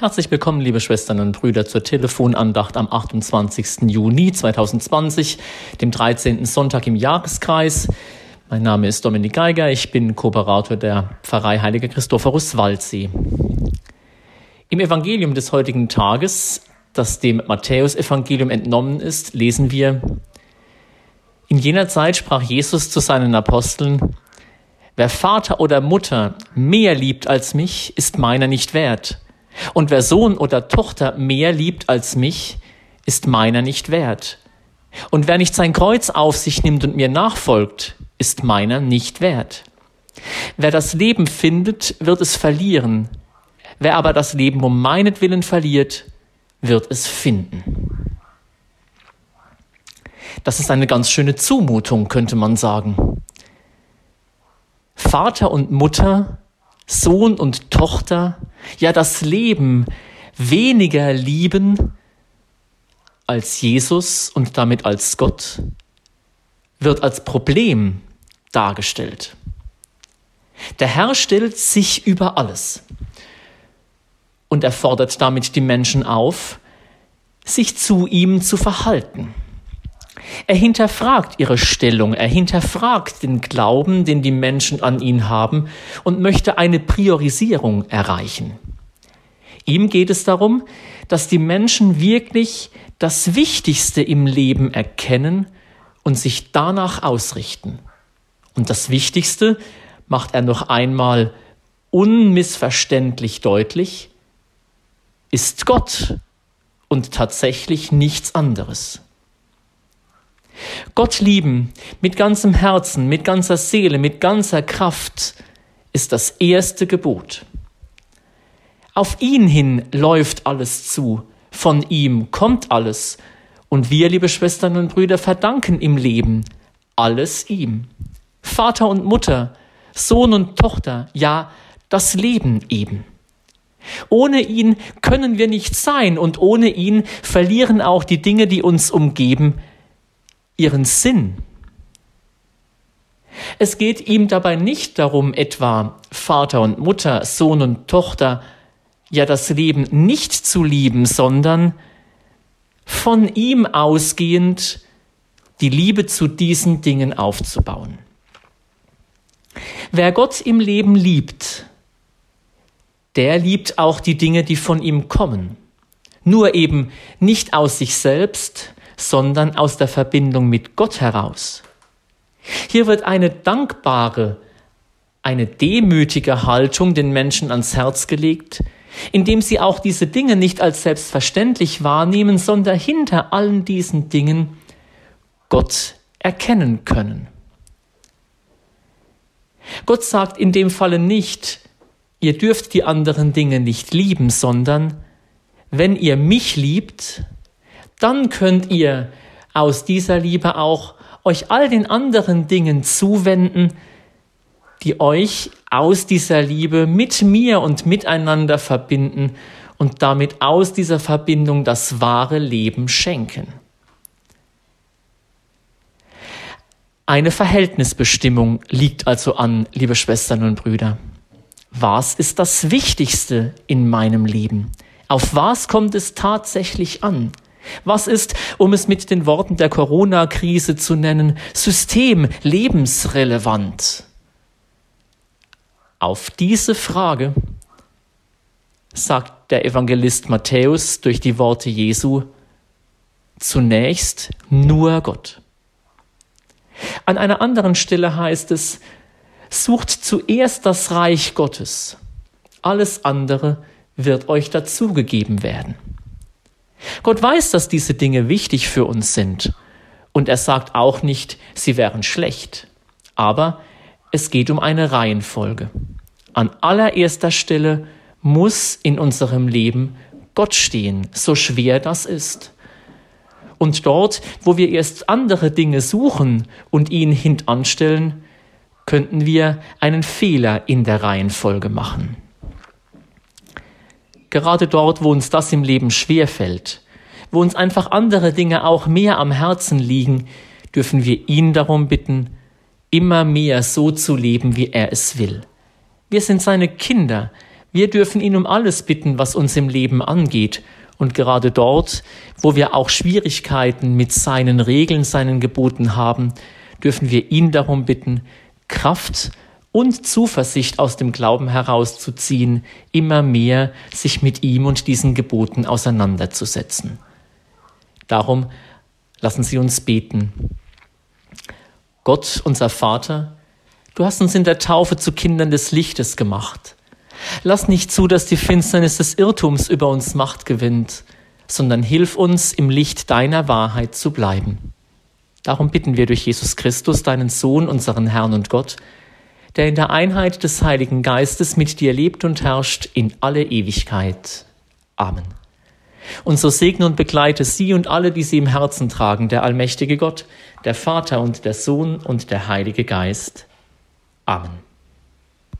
Herzlich willkommen, liebe Schwestern und Brüder, zur Telefonandacht am 28. Juni 2020, dem 13. Sonntag im Jahreskreis. Mein Name ist Dominik Geiger, ich bin Kooperator der Pfarrei Heiliger Christophorus Waldsee. Im Evangelium des heutigen Tages, das dem Matthäusevangelium entnommen ist, lesen wir, in jener Zeit sprach Jesus zu seinen Aposteln, Wer Vater oder Mutter mehr liebt als mich, ist meiner nicht wert. Und wer Sohn oder Tochter mehr liebt als mich, ist meiner nicht wert. Und wer nicht sein Kreuz auf sich nimmt und mir nachfolgt, ist meiner nicht wert. Wer das Leben findet, wird es verlieren. Wer aber das Leben um meinetwillen verliert, wird es finden. Das ist eine ganz schöne Zumutung, könnte man sagen. Vater und Mutter Sohn und Tochter, ja das Leben weniger lieben als Jesus und damit als Gott, wird als Problem dargestellt. Der Herr stellt sich über alles und er fordert damit die Menschen auf, sich zu ihm zu verhalten. Er hinterfragt ihre Stellung, er hinterfragt den Glauben, den die Menschen an ihn haben und möchte eine Priorisierung erreichen. Ihm geht es darum, dass die Menschen wirklich das Wichtigste im Leben erkennen und sich danach ausrichten. Und das Wichtigste macht er noch einmal unmissverständlich deutlich, ist Gott und tatsächlich nichts anderes. Gott lieben mit ganzem Herzen, mit ganzer Seele, mit ganzer Kraft ist das erste Gebot. Auf ihn hin läuft alles zu, von ihm kommt alles, und wir, liebe Schwestern und Brüder, verdanken im Leben alles ihm. Vater und Mutter, Sohn und Tochter, ja, das Leben eben. Ohne ihn können wir nicht sein und ohne ihn verlieren auch die Dinge, die uns umgeben, ihren Sinn. Es geht ihm dabei nicht darum, etwa Vater und Mutter, Sohn und Tochter, ja das Leben nicht zu lieben, sondern von ihm ausgehend die Liebe zu diesen Dingen aufzubauen. Wer Gott im Leben liebt, der liebt auch die Dinge, die von ihm kommen. Nur eben nicht aus sich selbst, sondern aus der Verbindung mit Gott heraus. Hier wird eine dankbare, eine demütige Haltung den Menschen ans Herz gelegt, indem sie auch diese Dinge nicht als selbstverständlich wahrnehmen, sondern hinter allen diesen Dingen Gott erkennen können. Gott sagt in dem Falle nicht, ihr dürft die anderen Dinge nicht lieben, sondern wenn ihr mich liebt, dann könnt ihr aus dieser Liebe auch euch all den anderen Dingen zuwenden, die euch aus dieser Liebe mit mir und miteinander verbinden und damit aus dieser Verbindung das wahre Leben schenken. Eine Verhältnisbestimmung liegt also an, liebe Schwestern und Brüder. Was ist das Wichtigste in meinem Leben? Auf was kommt es tatsächlich an? Was ist, um es mit den Worten der Corona-Krise zu nennen, System lebensrelevant? Auf diese Frage sagt der Evangelist Matthäus durch die Worte Jesu zunächst nur Gott. An einer anderen Stelle heißt es, sucht zuerst das Reich Gottes, alles andere wird euch dazugegeben werden. Gott weiß, dass diese Dinge wichtig für uns sind. Und er sagt auch nicht, sie wären schlecht. Aber es geht um eine Reihenfolge. An allererster Stelle muss in unserem Leben Gott stehen, so schwer das ist. Und dort, wo wir erst andere Dinge suchen und ihn hintanstellen, könnten wir einen Fehler in der Reihenfolge machen. Gerade dort, wo uns das im Leben schwer fällt, wo uns einfach andere Dinge auch mehr am Herzen liegen, dürfen wir ihn darum bitten, immer mehr so zu leben, wie er es will. Wir sind seine Kinder. Wir dürfen ihn um alles bitten, was uns im Leben angeht. Und gerade dort, wo wir auch Schwierigkeiten mit seinen Regeln, seinen Geboten haben, dürfen wir ihn darum bitten, Kraft und Zuversicht aus dem Glauben herauszuziehen, immer mehr sich mit ihm und diesen Geboten auseinanderzusetzen. Darum lassen Sie uns beten. Gott, unser Vater, du hast uns in der Taufe zu Kindern des Lichtes gemacht. Lass nicht zu, dass die Finsternis des Irrtums über uns Macht gewinnt, sondern hilf uns, im Licht deiner Wahrheit zu bleiben. Darum bitten wir durch Jesus Christus, deinen Sohn, unseren Herrn und Gott, der in der Einheit des Heiligen Geistes mit dir lebt und herrscht in alle Ewigkeit. Amen. Und so segne und begleite sie und alle, die sie im Herzen tragen, der allmächtige Gott, der Vater und der Sohn und der Heilige Geist. Amen.